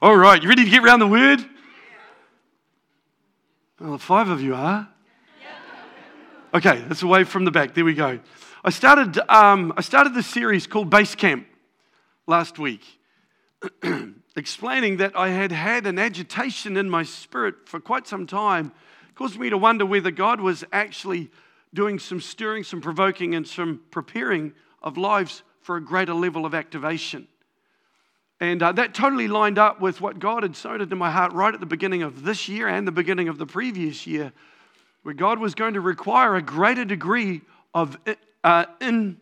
All right, you ready to get around the word? Well, five of you are. Okay, that's away from the back. There we go. I started, um, I started this series called Base Camp last week, explaining that I had had an agitation in my spirit for quite some time, caused me to wonder whether God was actually doing some stirring, some provoking, and some preparing of lives for a greater level of activation. And uh, that totally lined up with what God had sown into my heart right at the beginning of this year and the beginning of the previous year, where God was going to require a greater degree of uh, in,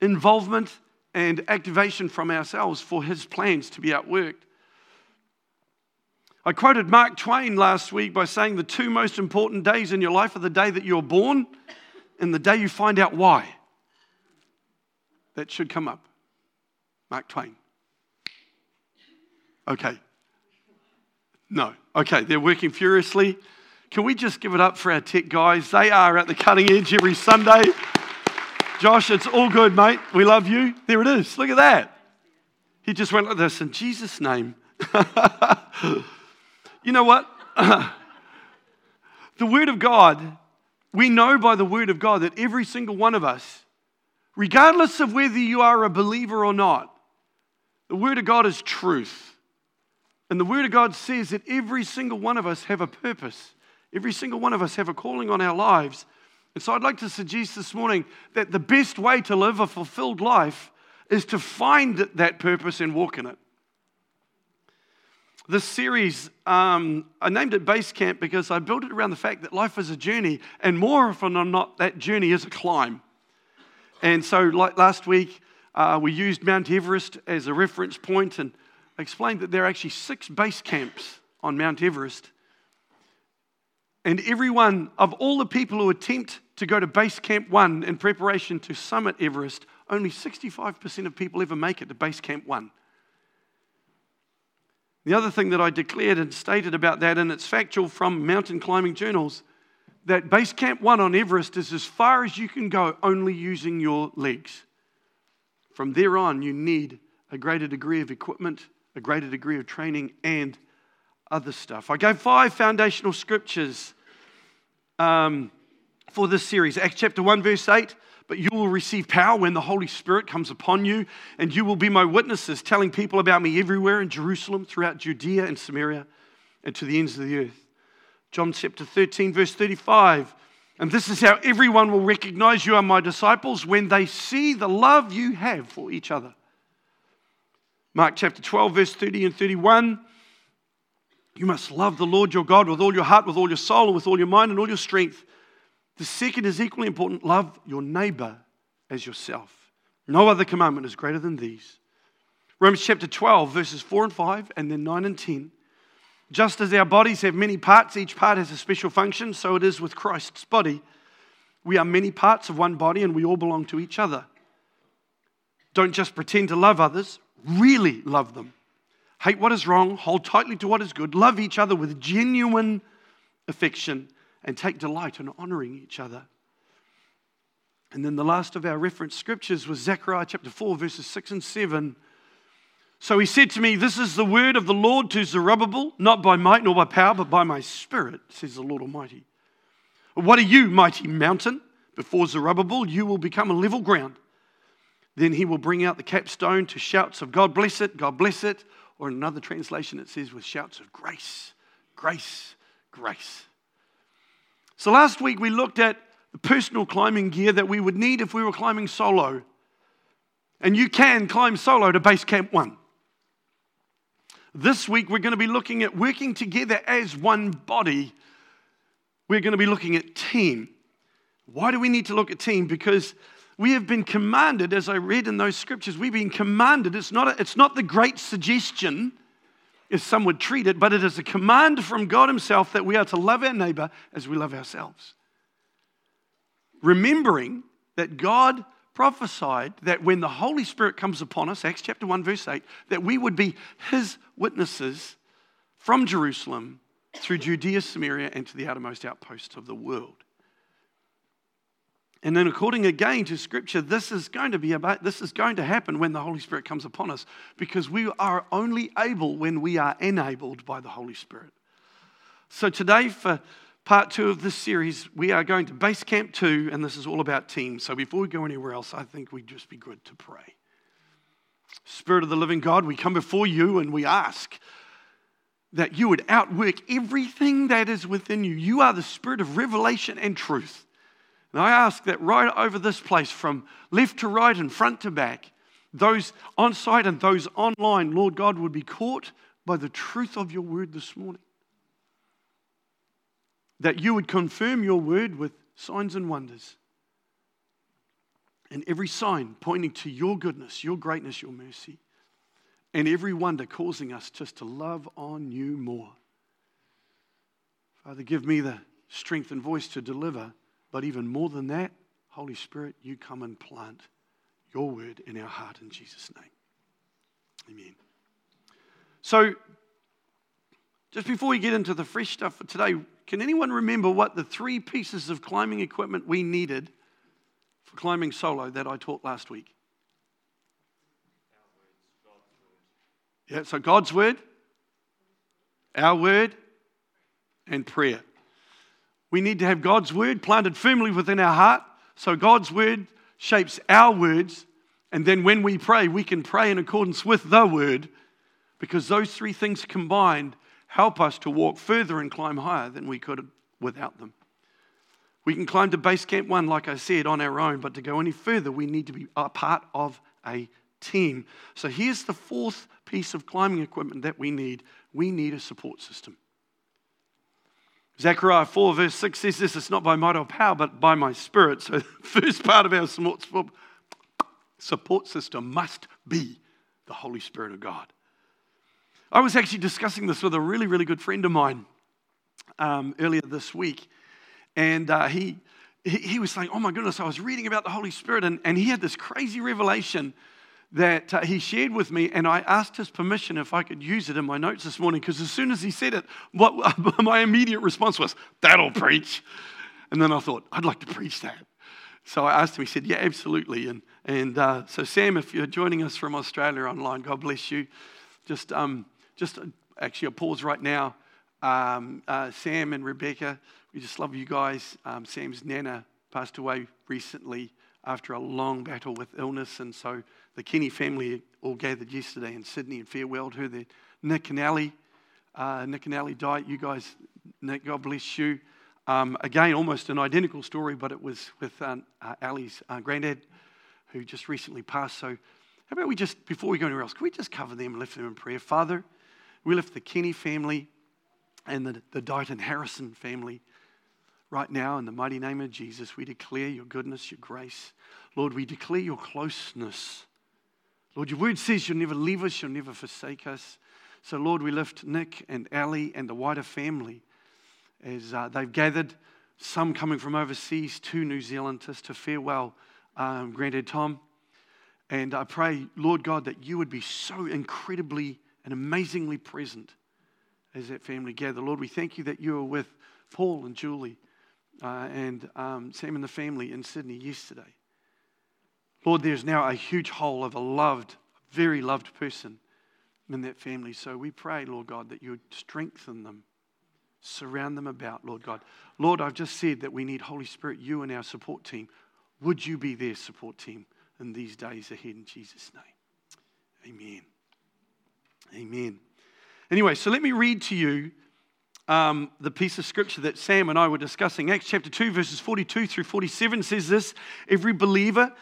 involvement and activation from ourselves for His plans to be outworked. I quoted Mark Twain last week by saying the two most important days in your life are the day that you're born and the day you find out why. That should come up. Mark Twain. Okay. No. Okay, they're working furiously. Can we just give it up for our tech guys? They are at the cutting edge every Sunday. Josh, it's all good, mate. We love you. There it is. Look at that. He just went like this in Jesus' name. you know what? the Word of God, we know by the Word of God that every single one of us regardless of whether you are a believer or not, the Word of God is truth. And the Word of God says that every single one of us have a purpose. Every single one of us have a calling on our lives. And so I'd like to suggest this morning that the best way to live a fulfilled life is to find that purpose and walk in it. This series, um, I named it Base Camp because I built it around the fact that life is a journey, and more often than not, that journey is a climb. And so, like last week, uh, we used Mount Everest as a reference point and explained that there are actually six base camps on Mount Everest. And everyone, of all the people who attempt to go to base camp one in preparation to summit Everest, only 65% of people ever make it to base camp one. The other thing that I declared and stated about that, and it's factual from mountain climbing journals, that base camp one on Everest is as far as you can go only using your legs. From there on, you need a greater degree of equipment, a greater degree of training, and other stuff. I gave five foundational scriptures um, for this series Acts chapter 1, verse 8. But you will receive power when the Holy Spirit comes upon you, and you will be my witnesses, telling people about me everywhere in Jerusalem, throughout Judea and Samaria, and to the ends of the earth. John chapter 13, verse 35. And this is how everyone will recognize you are my disciples when they see the love you have for each other. Mark chapter 12, verse 30 and 31. You must love the Lord your God with all your heart, with all your soul, and with all your mind and all your strength. The second is equally important love your neighbor as yourself. No other commandment is greater than these. Romans chapter 12, verses 4 and 5, and then 9 and 10. Just as our bodies have many parts, each part has a special function, so it is with Christ's body. We are many parts of one body and we all belong to each other. Don't just pretend to love others, really love them. Hate what is wrong, hold tightly to what is good, love each other with genuine affection, and take delight in honoring each other. And then the last of our reference scriptures was Zechariah chapter 4, verses 6 and 7 so he said to me, This is the word of the Lord to Zerubbabel, not by might nor by power, but by my spirit, says the Lord Almighty. What are you, mighty mountain? Before Zerubbabel, you will become a level ground. Then he will bring out the capstone to shouts of God bless it, God bless it. Or in another translation, it says with shouts of grace, grace, grace. So last week we looked at the personal climbing gear that we would need if we were climbing solo. And you can climb solo to base camp one. This week, we're going to be looking at working together as one body. We're going to be looking at team. Why do we need to look at team? Because we have been commanded, as I read in those scriptures, we've been commanded. It's not, a, it's not the great suggestion, as some would treat it, but it is a command from God Himself that we are to love our neighbor as we love ourselves. Remembering that God prophesied that when the Holy Spirit comes upon us, Acts chapter 1, verse 8, that we would be his witnesses from Jerusalem through Judea, Samaria, and to the outermost outposts of the world. And then, according again to Scripture, this is going to be about this is going to happen when the Holy Spirit comes upon us, because we are only able when we are enabled by the Holy Spirit. So today, for part two of this series, we are going to base camp two, and this is all about teams. So before we go anywhere else, I think we'd just be good to pray. Spirit of the living God, we come before you and we ask that you would outwork everything that is within you. You are the spirit of revelation and truth. And I ask that right over this place, from left to right and front to back, those on site and those online, Lord God, would be caught by the truth of your word this morning. That you would confirm your word with signs and wonders. And every sign pointing to your goodness, your greatness, your mercy. And every wonder causing us just to love on you more. Father, give me the strength and voice to deliver but even more than that, Holy Spirit, you come and plant your word in our heart in Jesus' name. Amen. So, just before we get into the fresh stuff for today, can anyone remember what the three pieces of climbing equipment we needed for climbing solo that I taught last week? Yeah, so God's word, our word, and prayer. We need to have God's word planted firmly within our heart. So God's word shapes our words. And then when we pray, we can pray in accordance with the word because those three things combined help us to walk further and climb higher than we could without them. We can climb to base camp one, like I said, on our own, but to go any further, we need to be a part of a team. So here's the fourth piece of climbing equipment that we need we need a support system. Zechariah 4, verse 6 says this it's not by might or power, but by my spirit. So, the first part of our support system must be the Holy Spirit of God. I was actually discussing this with a really, really good friend of mine um, earlier this week. And uh, he, he was saying, Oh my goodness, I was reading about the Holy Spirit, and, and he had this crazy revelation that uh, he shared with me, and I asked his permission if I could use it in my notes this morning because as soon as he said it, what, my immediate response was, That'll preach. And then I thought, I'd like to preach that. So I asked him, he said, Yeah, absolutely. And, and uh, so, Sam, if you're joining us from Australia online, God bless you. Just, um, just uh, actually, a pause right now. Um, uh, Sam and Rebecca, we just love you guys. Um, Sam's Nana passed away recently after a long battle with illness, and so the Kenny family all gathered yesterday in Sydney and farewelled her there. Nick and Ali, uh, Nick and Ali died. You guys, Nick, God bless you. Um, again, almost an identical story, but it was with um, uh, Ali's uh, granddad who just recently passed. So, how about we just, before we go anywhere else, can we just cover them and lift them in prayer? Father, we lift the Kenny family and the, the Dighton Harrison family right now in the mighty name of Jesus. We declare your goodness, your grace. Lord, we declare your closeness. Lord, your word says you'll never leave us, you'll never forsake us. So, Lord, we lift Nick and Ali and the wider family as uh, they've gathered, some coming from overseas to New Zealand to, to farewell um, Granddad Tom. And I pray, Lord God, that you would be so incredibly and amazingly present as that family gather. Lord, we thank you that you are with Paul and Julie uh, and um, Sam and the family in Sydney yesterday. Lord, there's now a huge hole of a loved, very loved person in that family. So we pray, Lord God, that you would strengthen them, surround them about, Lord God. Lord, I've just said that we need Holy Spirit, you and our support team. Would you be their support team in these days ahead in Jesus' name? Amen. Amen. Anyway, so let me read to you um, the piece of scripture that Sam and I were discussing. Acts chapter 2, verses 42 through 47 says this Every believer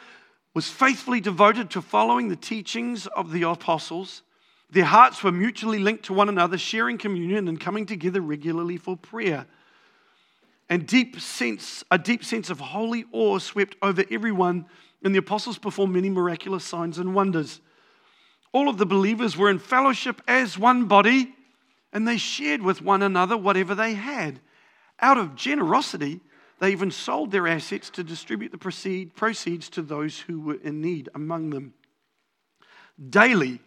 was faithfully devoted to following the teachings of the apostles. Their hearts were mutually linked to one another, sharing communion and coming together regularly for prayer. And deep sense, a deep sense of holy awe swept over everyone, and the apostles performed many miraculous signs and wonders. All of the believers were in fellowship as one body, and they shared with one another whatever they had. Out of generosity, they even sold their assets to distribute the proceeds to those who were in need among them. Daily,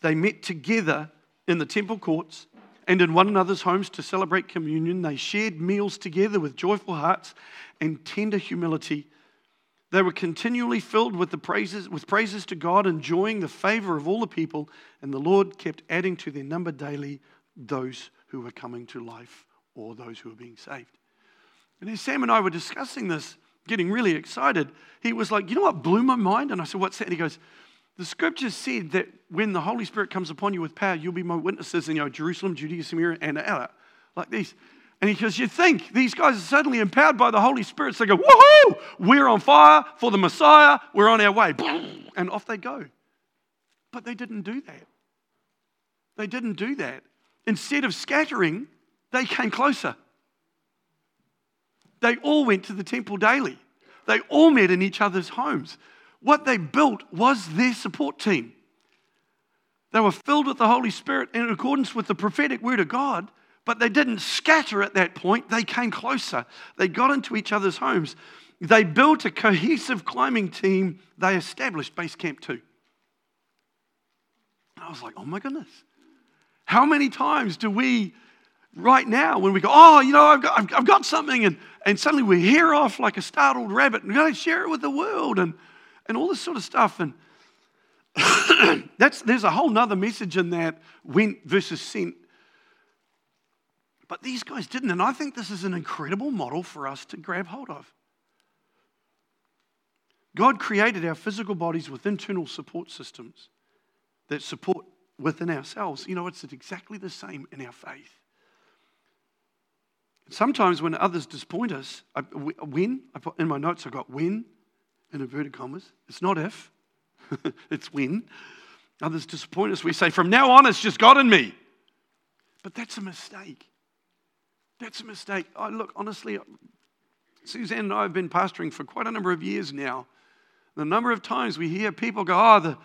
they met together in the temple courts and in one another's homes to celebrate communion. They shared meals together with joyful hearts and tender humility, They were continually filled with the praises with praises to God, enjoying the favor of all the people, and the Lord kept adding to their number daily those who were coming to life or those who were being saved. And as Sam and I were discussing this, getting really excited, he was like, You know what blew my mind? And I said, What's that? And he goes, The scriptures said that when the Holy Spirit comes upon you with power, you'll be my witnesses in you know, Jerusalem, Judea, Samaria, and Allah, like these. And he goes, You think these guys are suddenly empowered by the Holy Spirit? So they go, Woohoo! We're on fire for the Messiah. We're on our way. And off they go. But they didn't do that. They didn't do that. Instead of scattering, they came closer. They all went to the temple daily. They all met in each other's homes. What they built was their support team. They were filled with the Holy Spirit in accordance with the prophetic word of God but they didn't scatter at that point. They came closer. They got into each other's homes. They built a cohesive climbing team. They established Base Camp 2. And I was like, oh my goodness. How many times do we, right now, when we go, oh, you know, I've got, I've got something, and, and suddenly we hear off like a startled rabbit and we're going to share it with the world and, and all this sort of stuff. And that's, there's a whole nother message in that went versus sent but these guys didn't. And I think this is an incredible model for us to grab hold of. God created our physical bodies with internal support systems that support within ourselves. You know, it's exactly the same in our faith. Sometimes when others disappoint us, I, when, I put, in my notes I've got when in inverted commas. It's not if, it's when. Others disappoint us. We say, from now on, it's just God and me. But that's a mistake. That's a mistake. Oh, look, honestly, Suzanne and I have been pastoring for quite a number of years now. The number of times we hear people go, Oh, the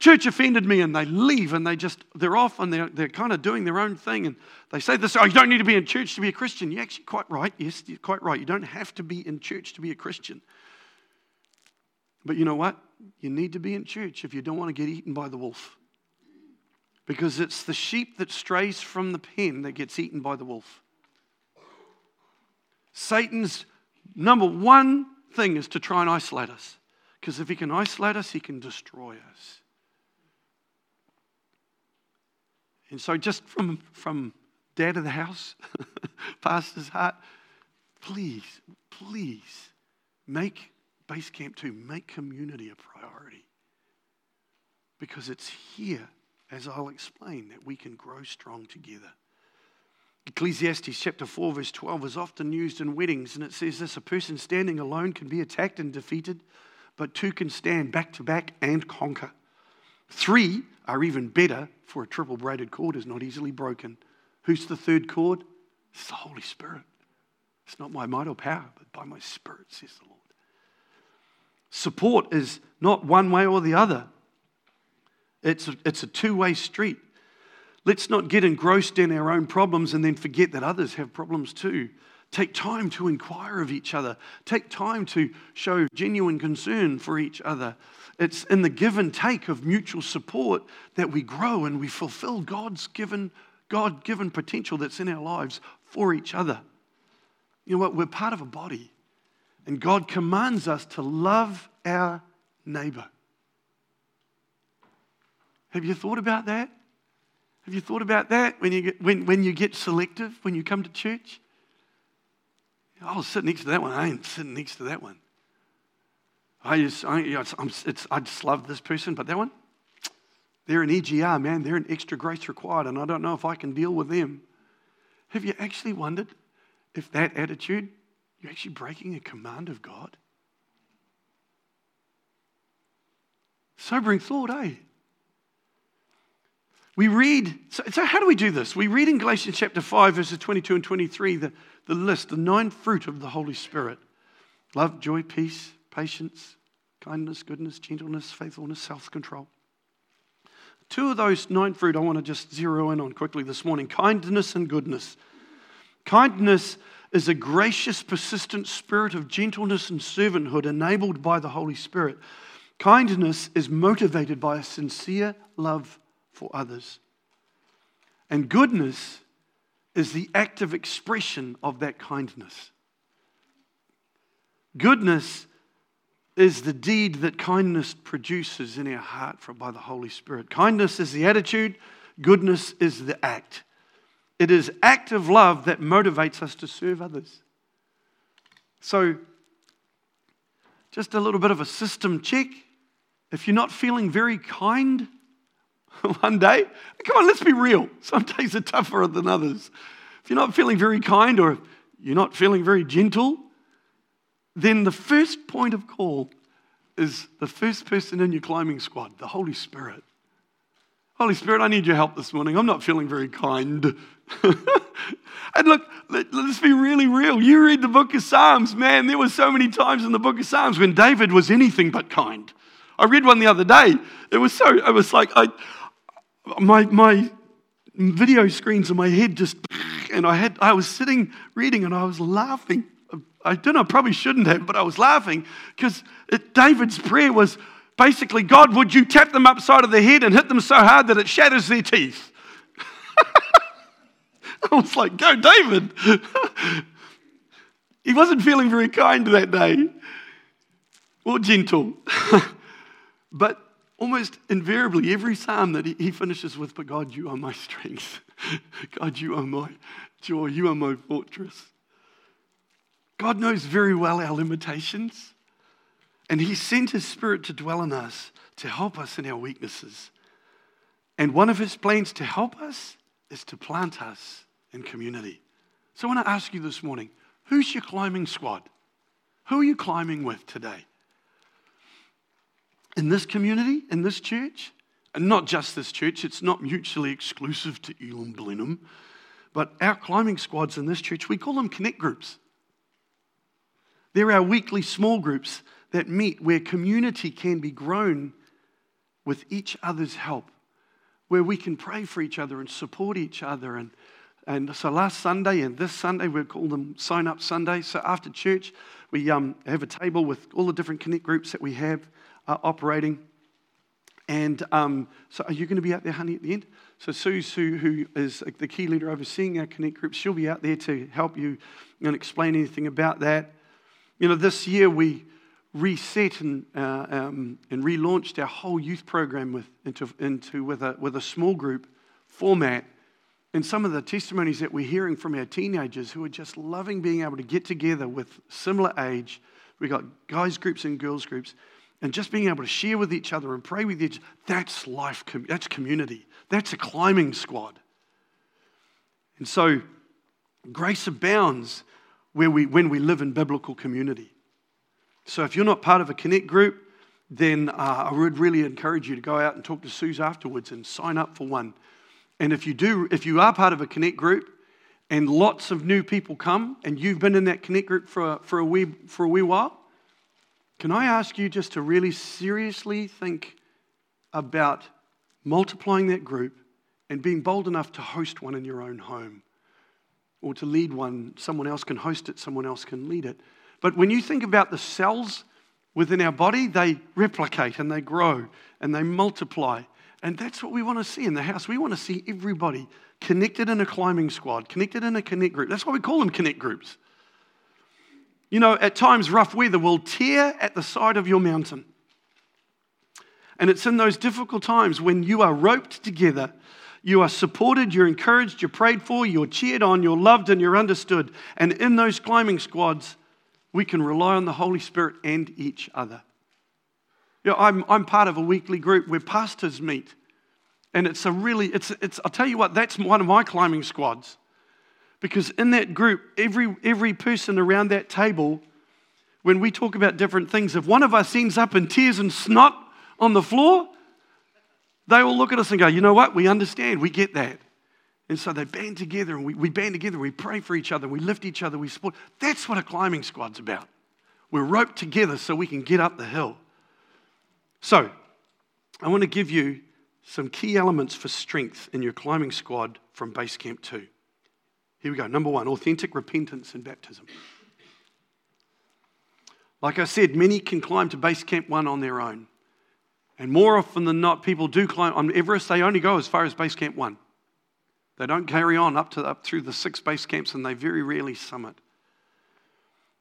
church offended me, and they leave and they just, they're off and they're, they're kind of doing their own thing. And they say this, Oh, you don't need to be in church to be a Christian. You're actually quite right. Yes, you're quite right. You don't have to be in church to be a Christian. But you know what? You need to be in church if you don't want to get eaten by the wolf. Because it's the sheep that strays from the pen that gets eaten by the wolf. Satan's number one thing is to try and isolate us. Because if he can isolate us, he can destroy us. And so, just from, from dad of the house, pastor's heart, please, please make Base Camp 2, make community a priority. Because it's here, as I'll explain, that we can grow strong together. Ecclesiastes chapter 4, verse 12 is often used in weddings, and it says this a person standing alone can be attacked and defeated, but two can stand back to back and conquer. Three are even better, for a triple braided cord is not easily broken. Who's the third cord? It's the Holy Spirit. It's not my might or power, but by my Spirit, says the Lord. Support is not one way or the other, it's a, it's a two way street. Let's not get engrossed in our own problems and then forget that others have problems too. Take time to inquire of each other. Take time to show genuine concern for each other. It's in the give and take of mutual support that we grow and we fulfill God's given, God given potential that's in our lives for each other. You know what? We're part of a body, and God commands us to love our neighbor. Have you thought about that? Have you thought about that when you get, when, when you get selective when you come to church? I'll sitting next to that one. I ain't sitting next to that one. I just, I, it's, I just love this person, but that one, they're an EGR, man. They're an extra grace required, and I don't know if I can deal with them. Have you actually wondered if that attitude, you're actually breaking a command of God? Sobering thought, eh? We read, so, so, how do we do this? We read in Galatians chapter 5, verses 22 and 23, the, the list, the nine fruit of the Holy Spirit love, joy, peace, patience, kindness, goodness, gentleness, faithfulness, self control. Two of those nine fruit I want to just zero in on quickly this morning kindness and goodness. Kindness is a gracious, persistent spirit of gentleness and servanthood enabled by the Holy Spirit. Kindness is motivated by a sincere love for others. And goodness is the active expression of that kindness. Goodness is the deed that kindness produces in our heart from, by the Holy Spirit. Kindness is the attitude, goodness is the act. It is active love that motivates us to serve others. So, just a little bit of a system check. If you're not feeling very kind one day, come on, let's be real. Some days are tougher than others. If you're not feeling very kind or you're not feeling very gentle, then the first point of call is the first person in your climbing squad, the Holy Spirit. Holy Spirit, I need your help this morning. I'm not feeling very kind. and look, let, us be really real. You read the book of Psalms, man, there were so many times in the book of Psalms when David was anything but kind. I read one the other day. It was so, it was like, I, my, my video screens in my head just, and I had, I was sitting reading and I was laughing. I don't know, probably shouldn't have, but I was laughing because David's prayer was basically, God, would you tap them upside of the head and hit them so hard that it shatters their teeth? I was like, go, David. he wasn't feeling very kind that day or gentle. but almost invariably, every psalm that he, finishes with, But God, you are my strength. God, you are my joy. You are my fortress. God knows very well our limitations, and He sent His Spirit to dwell in us to help us in our weaknesses. And one of His plans to help us is to plant us in community. So I want to ask you this morning who's your climbing squad? Who are you climbing with today? In this community, in this church, and not just this church, it's not mutually exclusive to Elim Blenheim, but our climbing squads in this church, we call them connect groups. They're our weekly small groups that meet where community can be grown with each other's help, where we can pray for each other and support each other. And, and so last Sunday and this Sunday, we call them Sign Up Sundays. So after church, we um, have a table with all the different connect groups that we have uh, operating. And um, so, are you going to be out there, honey, at the end? So, Sue, Sue, who is the key leader overseeing our Connect groups, she'll be out there to help you and explain anything about that. You know, this year we reset and, uh, um, and relaunched our whole youth program with, into, into, with, a, with a small group format. And some of the testimonies that we're hearing from our teenagers who are just loving being able to get together with similar age. We've got guys groups and girls groups. And just being able to share with each other and pray with each other, that's life, that's community. That's a climbing squad. And so grace abounds where we, when we live in biblical community. So if you're not part of a connect group, then uh, I would really encourage you to go out and talk to Suze afterwards and sign up for one. And if you do, if you are part of a connect group and lots of new people come and you've been in that connect group for for a, wee, for a wee while, can I ask you just to really seriously think about multiplying that group and being bold enough to host one in your own home? or to lead one. Someone else can host it, someone else can lead it. But when you think about the cells within our body, they replicate and they grow and they multiply. And that's what we want to see in the house. We want to see everybody connected in a climbing squad, connected in a connect group. That's why we call them connect groups. You know, at times, rough weather will tear at the side of your mountain. And it's in those difficult times when you are roped together you are supported, you're encouraged, you're prayed for, you're cheered on, you're loved, and you're understood. And in those climbing squads, we can rely on the Holy Spirit and each other. You know, I'm, I'm part of a weekly group where pastors meet. And it's a really, it's, it's, I'll tell you what, that's one of my climbing squads. Because in that group, every, every person around that table, when we talk about different things, if one of us ends up in tears and snot on the floor, they will look at us and go, you know what? We understand. We get that. And so they band together and we, we band together. We pray for each other. We lift each other. We support. That's what a climbing squad's about. We're roped together so we can get up the hill. So, I want to give you some key elements for strength in your climbing squad from Base Camp 2. Here we go. Number one authentic repentance and baptism. Like I said, many can climb to Base Camp 1 on their own. And more often than not, people do climb on Everest, they only go as far as base camp one. They don't carry on up, to, up through the six base camps and they very rarely summit.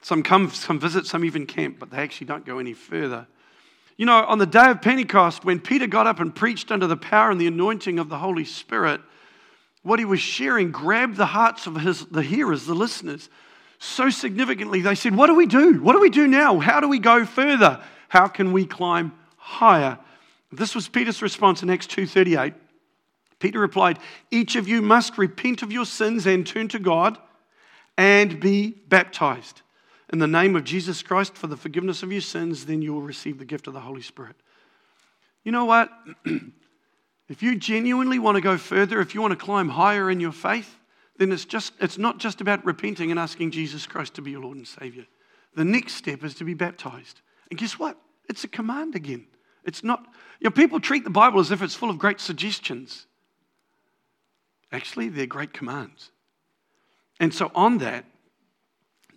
Some come, some visit, some even camp, but they actually don't go any further. You know, on the day of Pentecost, when Peter got up and preached under the power and the anointing of the Holy Spirit, what he was sharing grabbed the hearts of his, the hearers, the listeners, so significantly. They said, What do we do? What do we do now? How do we go further? How can we climb higher? This was Peter's response in Acts 2:38. Peter replied, Each of you must repent of your sins and turn to God and be baptized in the name of Jesus Christ for the forgiveness of your sins, then you will receive the gift of the Holy Spirit. You know what? if you genuinely want to go further, if you want to climb higher in your faith, then it's, just, it's not just about repenting and asking Jesus Christ to be your Lord and Savior. The next step is to be baptized. And guess what? It's a command again. It's not, you know, people treat the Bible as if it's full of great suggestions. Actually, they're great commands. And so, on that,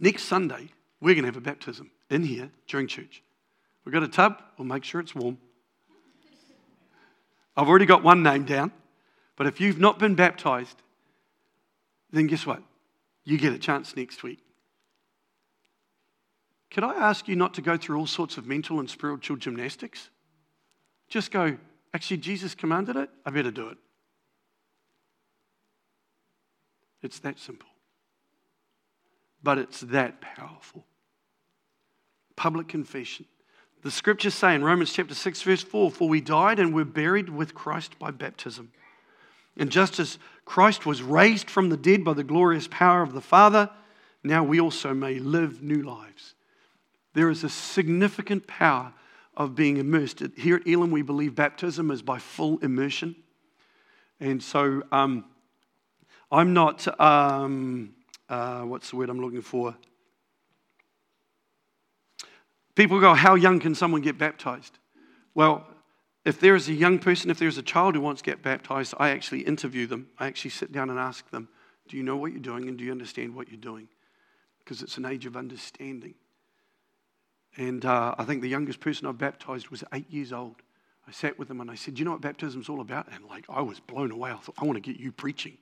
next Sunday, we're going to have a baptism in here during church. We've got a tub, we'll make sure it's warm. I've already got one name down, but if you've not been baptized, then guess what? You get a chance next week. Could I ask you not to go through all sorts of mental and spiritual gymnastics? Just go, actually, Jesus commanded it, I better do it. It's that simple. But it's that powerful. Public confession. The scriptures say in Romans chapter 6, verse 4 For we died and were buried with Christ by baptism. And just as Christ was raised from the dead by the glorious power of the Father, now we also may live new lives. There is a significant power of being immersed. Here at Elim, we believe baptism is by full immersion. And so um, I'm not, um, uh, what's the word I'm looking for? People go, How young can someone get baptized? Well, if there is a young person, if there's a child who wants to get baptized, I actually interview them. I actually sit down and ask them, Do you know what you're doing and do you understand what you're doing? Because it's an age of understanding. And uh, I think the youngest person I baptized was eight years old. I sat with them and I said, Do you know what baptism's all about? And like, I was blown away. I thought, I want to get you preaching.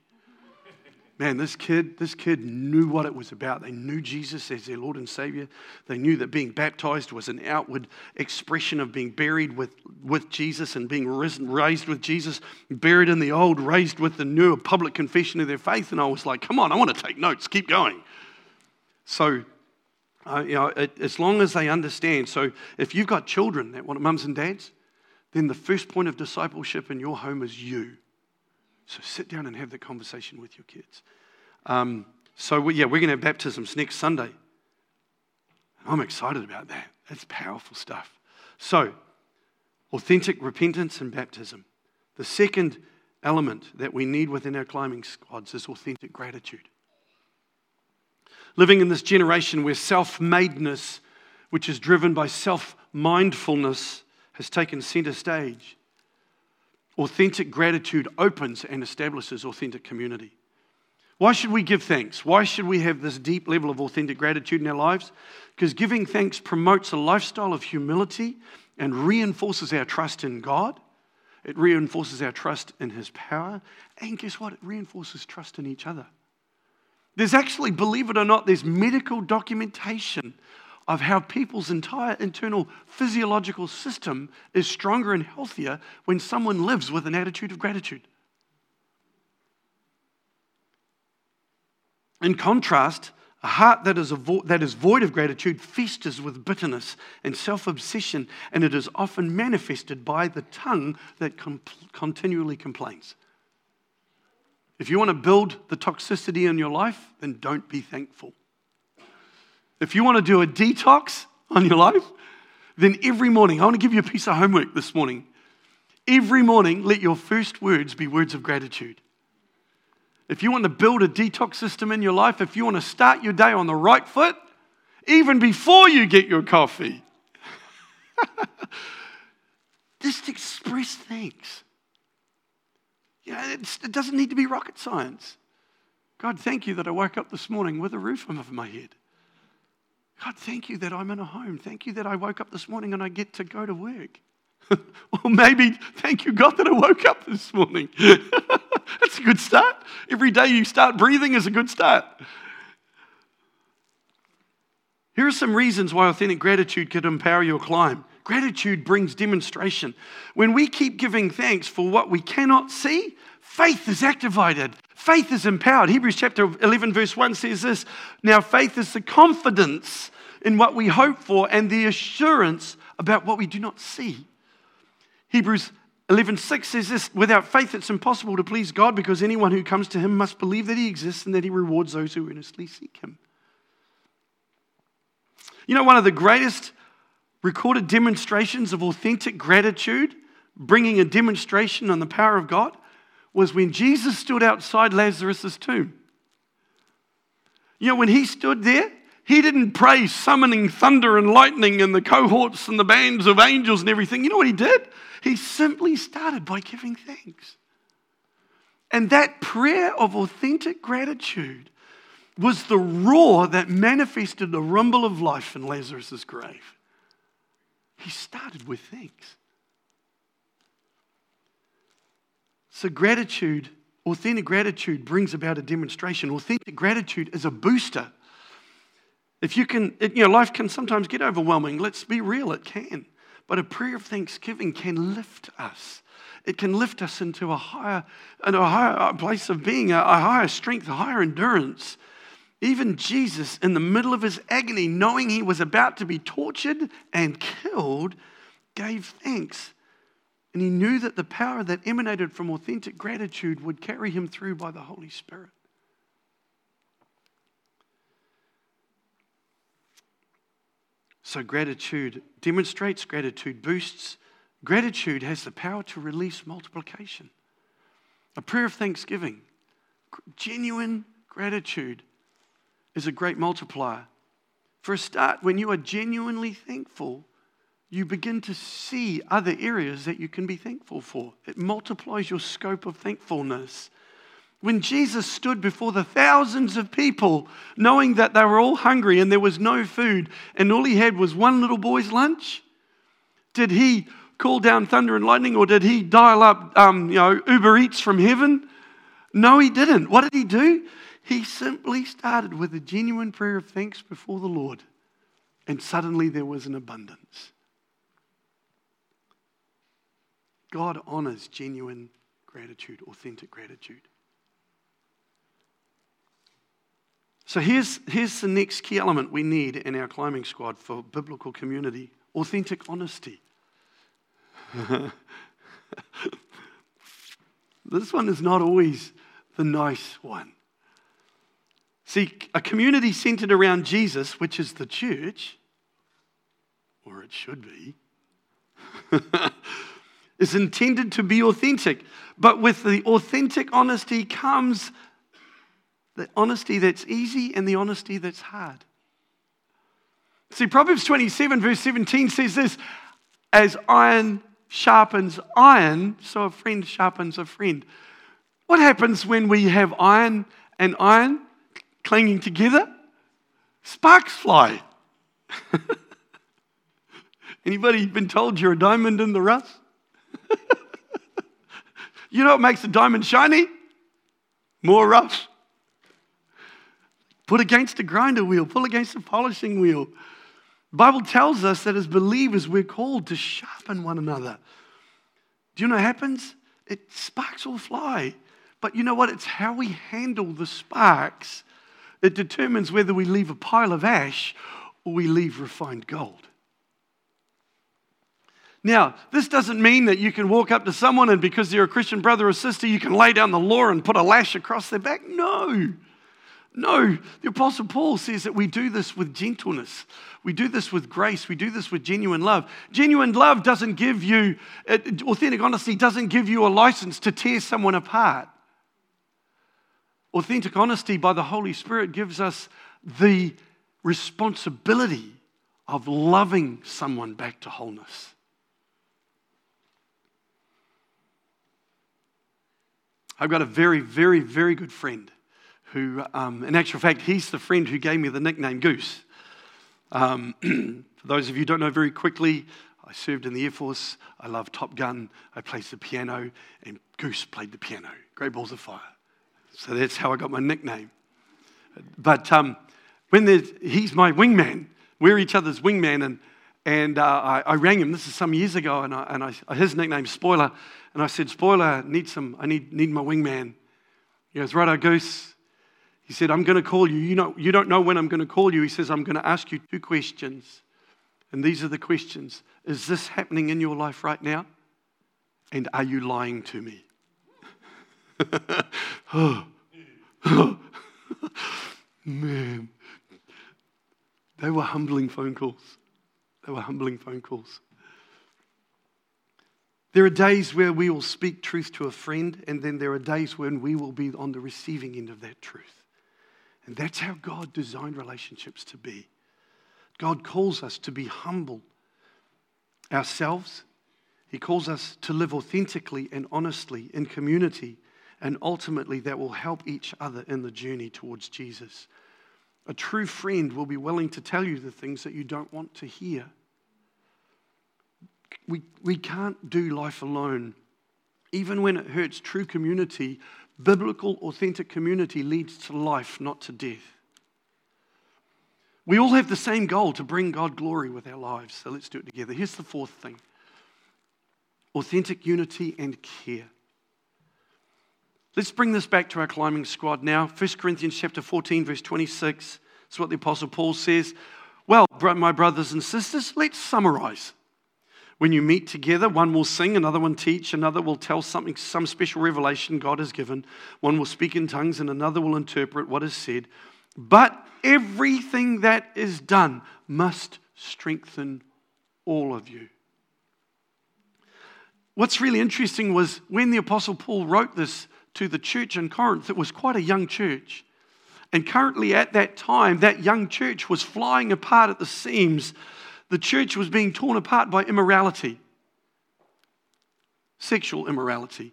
Man, this kid, this kid knew what it was about. They knew Jesus as their Lord and Savior. They knew that being baptized was an outward expression of being buried with, with Jesus and being risen, raised with Jesus, buried in the old, raised with the new, a public confession of their faith. And I was like, come on, I want to take notes, keep going. So, uh, you know, it, as long as they understand. So, if you've got children that want mums and dads, then the first point of discipleship in your home is you. So sit down and have the conversation with your kids. Um, so, we, yeah, we're going to have baptisms next Sunday. I'm excited about that. That's powerful stuff. So, authentic repentance and baptism. The second element that we need within our climbing squads is authentic gratitude. Living in this generation where self madeness, which is driven by self mindfulness, has taken center stage, Authentic gratitude opens and establishes authentic community. Why should we give thanks? Why should we have this deep level of authentic gratitude in our lives? Because giving thanks promotes a lifestyle of humility and reinforces our trust in God. It reinforces our trust in His power. And guess what? It reinforces trust in each other. There's actually, believe it or not, there's medical documentation of how people's entire internal physiological system is stronger and healthier when someone lives with an attitude of gratitude. In contrast, a heart that is, vo- that is void of gratitude festers with bitterness and self obsession, and it is often manifested by the tongue that com- continually complains. If you want to build the toxicity in your life, then don't be thankful. If you want to do a detox on your life, then every morning, I want to give you a piece of homework this morning. Every morning, let your first words be words of gratitude. If you want to build a detox system in your life, if you want to start your day on the right foot, even before you get your coffee, just express thanks. You know, it doesn't need to be rocket science. God, thank you that I woke up this morning with a roof over my head. God, thank you that I'm in a home. Thank you that I woke up this morning and I get to go to work. or maybe, thank you, God, that I woke up this morning. That's a good start. Every day you start breathing is a good start. Here are some reasons why authentic gratitude could empower your climb. Gratitude brings demonstration. When we keep giving thanks for what we cannot see, faith is activated. Faith is empowered. Hebrews chapter 11, verse 1 says this Now, faith is the confidence in what we hope for and the assurance about what we do not see. Hebrews 11:6 says this, without faith it's impossible to please God because anyone who comes to him must believe that he exists and that he rewards those who earnestly seek him. You know one of the greatest recorded demonstrations of authentic gratitude, bringing a demonstration on the power of God, was when Jesus stood outside Lazarus' tomb. You know, when he stood there, he didn't pray summoning thunder and lightning and the cohorts and the bands of angels and everything. You know what he did? He simply started by giving thanks. And that prayer of authentic gratitude was the roar that manifested the rumble of life in Lazarus' grave. He started with thanks. So, gratitude, authentic gratitude, brings about a demonstration. Authentic gratitude is a booster. If you can, it, you know, life can sometimes get overwhelming. Let's be real, it can. But a prayer of thanksgiving can lift us. It can lift us into a higher, into a higher place of being, a, a higher strength, a higher endurance. Even Jesus, in the middle of his agony, knowing he was about to be tortured and killed, gave thanks. And he knew that the power that emanated from authentic gratitude would carry him through by the Holy Spirit. So, gratitude demonstrates, gratitude boosts. Gratitude has the power to release multiplication. A prayer of thanksgiving, genuine gratitude is a great multiplier. For a start, when you are genuinely thankful, you begin to see other areas that you can be thankful for. It multiplies your scope of thankfulness. When Jesus stood before the thousands of people, knowing that they were all hungry and there was no food, and all he had was one little boy's lunch, did he call down thunder and lightning or did he dial up um, you know, Uber Eats from heaven? No, he didn't. What did he do? He simply started with a genuine prayer of thanks before the Lord, and suddenly there was an abundance. God honors genuine gratitude, authentic gratitude. So here's, here's the next key element we need in our climbing squad for biblical community authentic honesty. this one is not always the nice one. See, a community centered around Jesus, which is the church, or it should be, is intended to be authentic. But with the authentic honesty comes the honesty that's easy and the honesty that's hard. See, Proverbs 27, verse 17 says this as iron sharpens iron, so a friend sharpens a friend. What happens when we have iron and iron clinging together? Sparks fly. Anybody been told you're a diamond in the rough? you know what makes a diamond shiny? More rough. Put against a grinder wheel, pull against a polishing wheel. The Bible tells us that as believers, we're called to sharpen one another. Do you know what happens? It sparks will fly. But you know what? It's how we handle the sparks that determines whether we leave a pile of ash or we leave refined gold. Now, this doesn't mean that you can walk up to someone and because they're a Christian brother or sister, you can lay down the law and put a lash across their back. No. No, the Apostle Paul says that we do this with gentleness. We do this with grace. We do this with genuine love. Genuine love doesn't give you, authentic honesty doesn't give you a license to tear someone apart. Authentic honesty by the Holy Spirit gives us the responsibility of loving someone back to wholeness. I've got a very, very, very good friend who, um, in actual fact, he's the friend who gave me the nickname Goose. Um, for those of you who don't know very quickly, I served in the Air Force. I love Top Gun. I played the piano, and Goose played the piano. Great Balls of Fire. So that's how I got my nickname. But um, when he's my wingman, we're each other's wingman. And, and uh, I, I, rang him, this is some years ago, and, I, and I, his nickname's Spoiler. And I said, Spoiler, need some, I need, need my wingman. He goes, Righto, Goose. He said, I'm going to call you. You, know, you don't know when I'm going to call you. He says, I'm going to ask you two questions. And these are the questions Is this happening in your life right now? And are you lying to me? Man. They were humbling phone calls. They were humbling phone calls. There are days where we will speak truth to a friend, and then there are days when we will be on the receiving end of that truth. And that's how God designed relationships to be. God calls us to be humble ourselves. He calls us to live authentically and honestly in community, and ultimately that will help each other in the journey towards Jesus. A true friend will be willing to tell you the things that you don't want to hear. We, we can't do life alone. Even when it hurts, true community, biblical, authentic community leads to life, not to death. We all have the same goal to bring God glory with our lives. So let's do it together. Here's the fourth thing authentic unity and care. Let's bring this back to our climbing squad now. 1 Corinthians chapter 14, verse 26. That's what the Apostle Paul says. Well, my brothers and sisters, let's summarize. When you meet together, one will sing, another one teach, another will tell something, some special revelation God has given, one will speak in tongues, and another will interpret what is said. But everything that is done must strengthen all of you. What's really interesting was when the Apostle Paul wrote this to the church in Corinth, it was quite a young church. And currently, at that time, that young church was flying apart at the seams. The church was being torn apart by immorality, sexual immorality.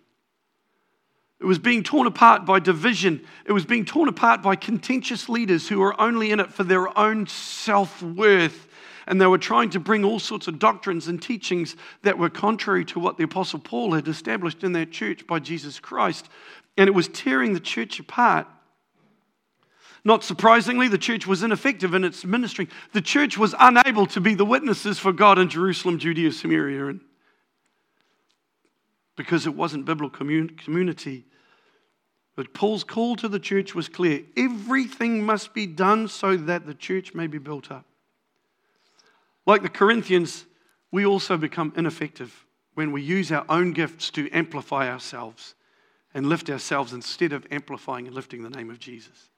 It was being torn apart by division. It was being torn apart by contentious leaders who were only in it for their own self worth. And they were trying to bring all sorts of doctrines and teachings that were contrary to what the Apostle Paul had established in that church by Jesus Christ. And it was tearing the church apart. Not surprisingly, the church was ineffective in its ministry. The church was unable to be the witnesses for God in Jerusalem, Judea, Samaria, and because it wasn't biblical community. But Paul's call to the church was clear everything must be done so that the church may be built up. Like the Corinthians, we also become ineffective when we use our own gifts to amplify ourselves and lift ourselves instead of amplifying and lifting the name of Jesus.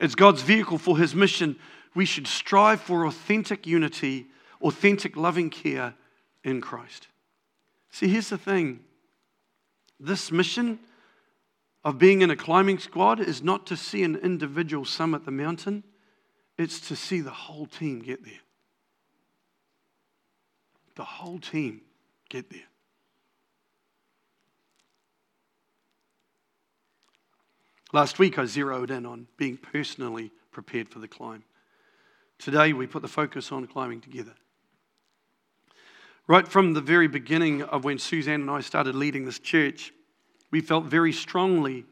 As God's vehicle for his mission, we should strive for authentic unity, authentic loving care in Christ. See, here's the thing this mission of being in a climbing squad is not to see an individual summit the mountain, it's to see the whole team get there the whole team get there. Last week, I zeroed in on being personally prepared for the climb. Today, we put the focus on climbing together. Right from the very beginning of when Suzanne and I started leading this church, we felt very strongly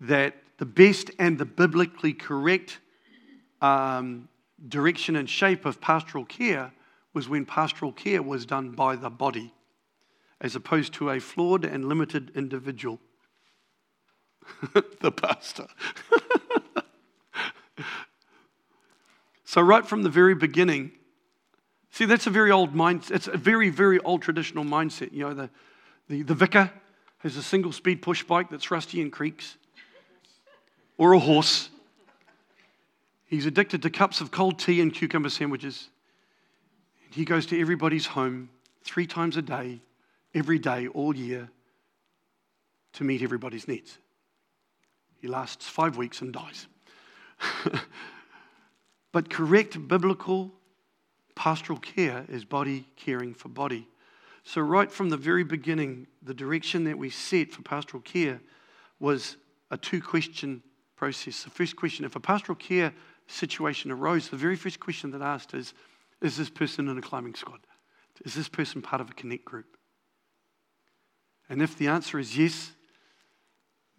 that the best and the biblically correct um, direction and shape of pastoral care was when pastoral care was done by the body, as opposed to a flawed and limited individual. the pastor. so, right from the very beginning, see, that's a very old mindset. It's a very, very old traditional mindset. You know, the, the, the vicar has a single speed push bike that's rusty and creaks, or a horse. He's addicted to cups of cold tea and cucumber sandwiches. He goes to everybody's home three times a day, every day, all year, to meet everybody's needs. He lasts five weeks and dies. but correct biblical pastoral care is body caring for body. So, right from the very beginning, the direction that we set for pastoral care was a two question process. The first question if a pastoral care situation arose, the very first question that asked is is this person in a climbing squad? Is this person part of a connect group? And if the answer is yes,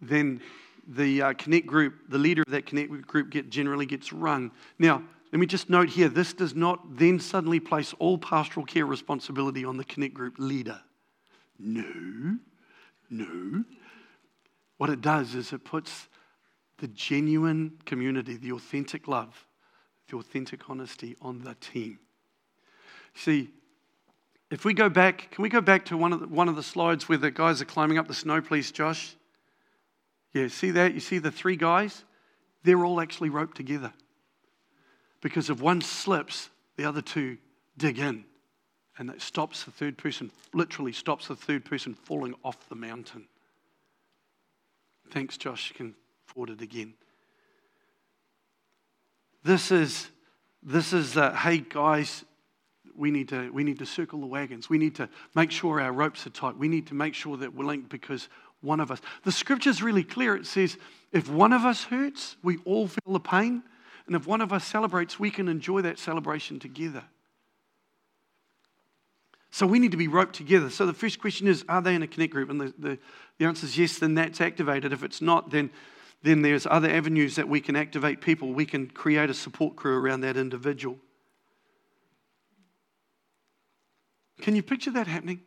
then the uh, connect group, the leader of that connect group, get, generally gets rung. Now, Let me just note here this does not then suddenly place all pastoral care responsibility on the Connect group leader. No, no. What it does is it puts the genuine community, the authentic love, the authentic honesty on the team. See, if we go back, can we go back to one of the, one of the slides where the guys are climbing up the snow, please, Josh? Yeah, see that? You see the three guys? They're all actually roped together. Because if one slips, the other two dig in. And that stops the third person, literally stops the third person falling off the mountain. Thanks, Josh. You can forward it again. This is, this is uh, hey, guys, we need, to, we need to circle the wagons. We need to make sure our ropes are tight. We need to make sure that we're linked because one of us. The scripture's really clear. It says, if one of us hurts, we all feel the pain. And if one of us celebrates, we can enjoy that celebration together. So we need to be roped together. So the first question is Are they in a connect group? And the, the, the answer is yes, then that's activated. If it's not, then, then there's other avenues that we can activate people. We can create a support crew around that individual. Can you picture that happening?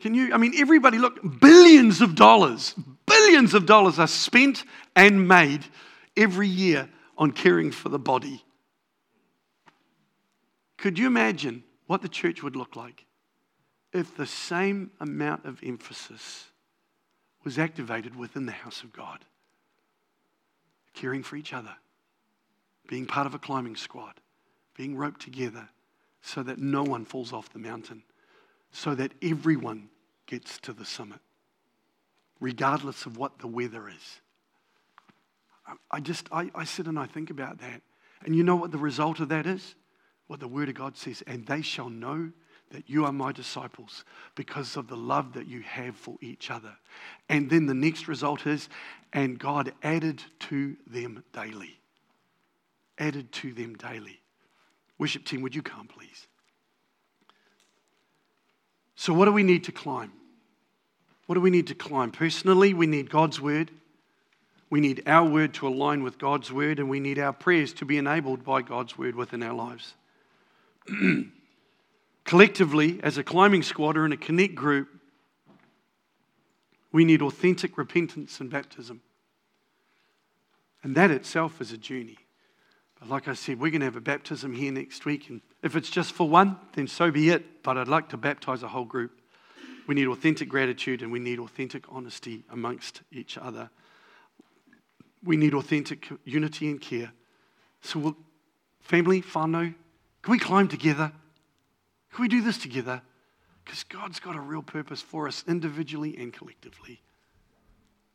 Can you? I mean, everybody, look, billions of dollars, billions of dollars are spent and made every year on caring for the body. Could you imagine what the church would look like if the same amount of emphasis was activated within the house of God? Caring for each other, being part of a climbing squad, being roped together so that no one falls off the mountain, so that everyone gets to the summit, regardless of what the weather is. I just, I, I sit and I think about that. And you know what the result of that is? What the Word of God says, and they shall know that you are my disciples because of the love that you have for each other. And then the next result is, and God added to them daily. Added to them daily. Worship team, would you come, please? So, what do we need to climb? What do we need to climb? Personally, we need God's Word. We need our word to align with God's word, and we need our prayers to be enabled by God's word within our lives. Collectively, as a climbing squad or in a connect group, we need authentic repentance and baptism. And that itself is a journey. But like I said, we're going to have a baptism here next week. And if it's just for one, then so be it. But I'd like to baptize a whole group. We need authentic gratitude and we need authentic honesty amongst each other. We need authentic unity and care. So, we'll, family, whānau, can we climb together? Can we do this together? Because God's got a real purpose for us individually and collectively.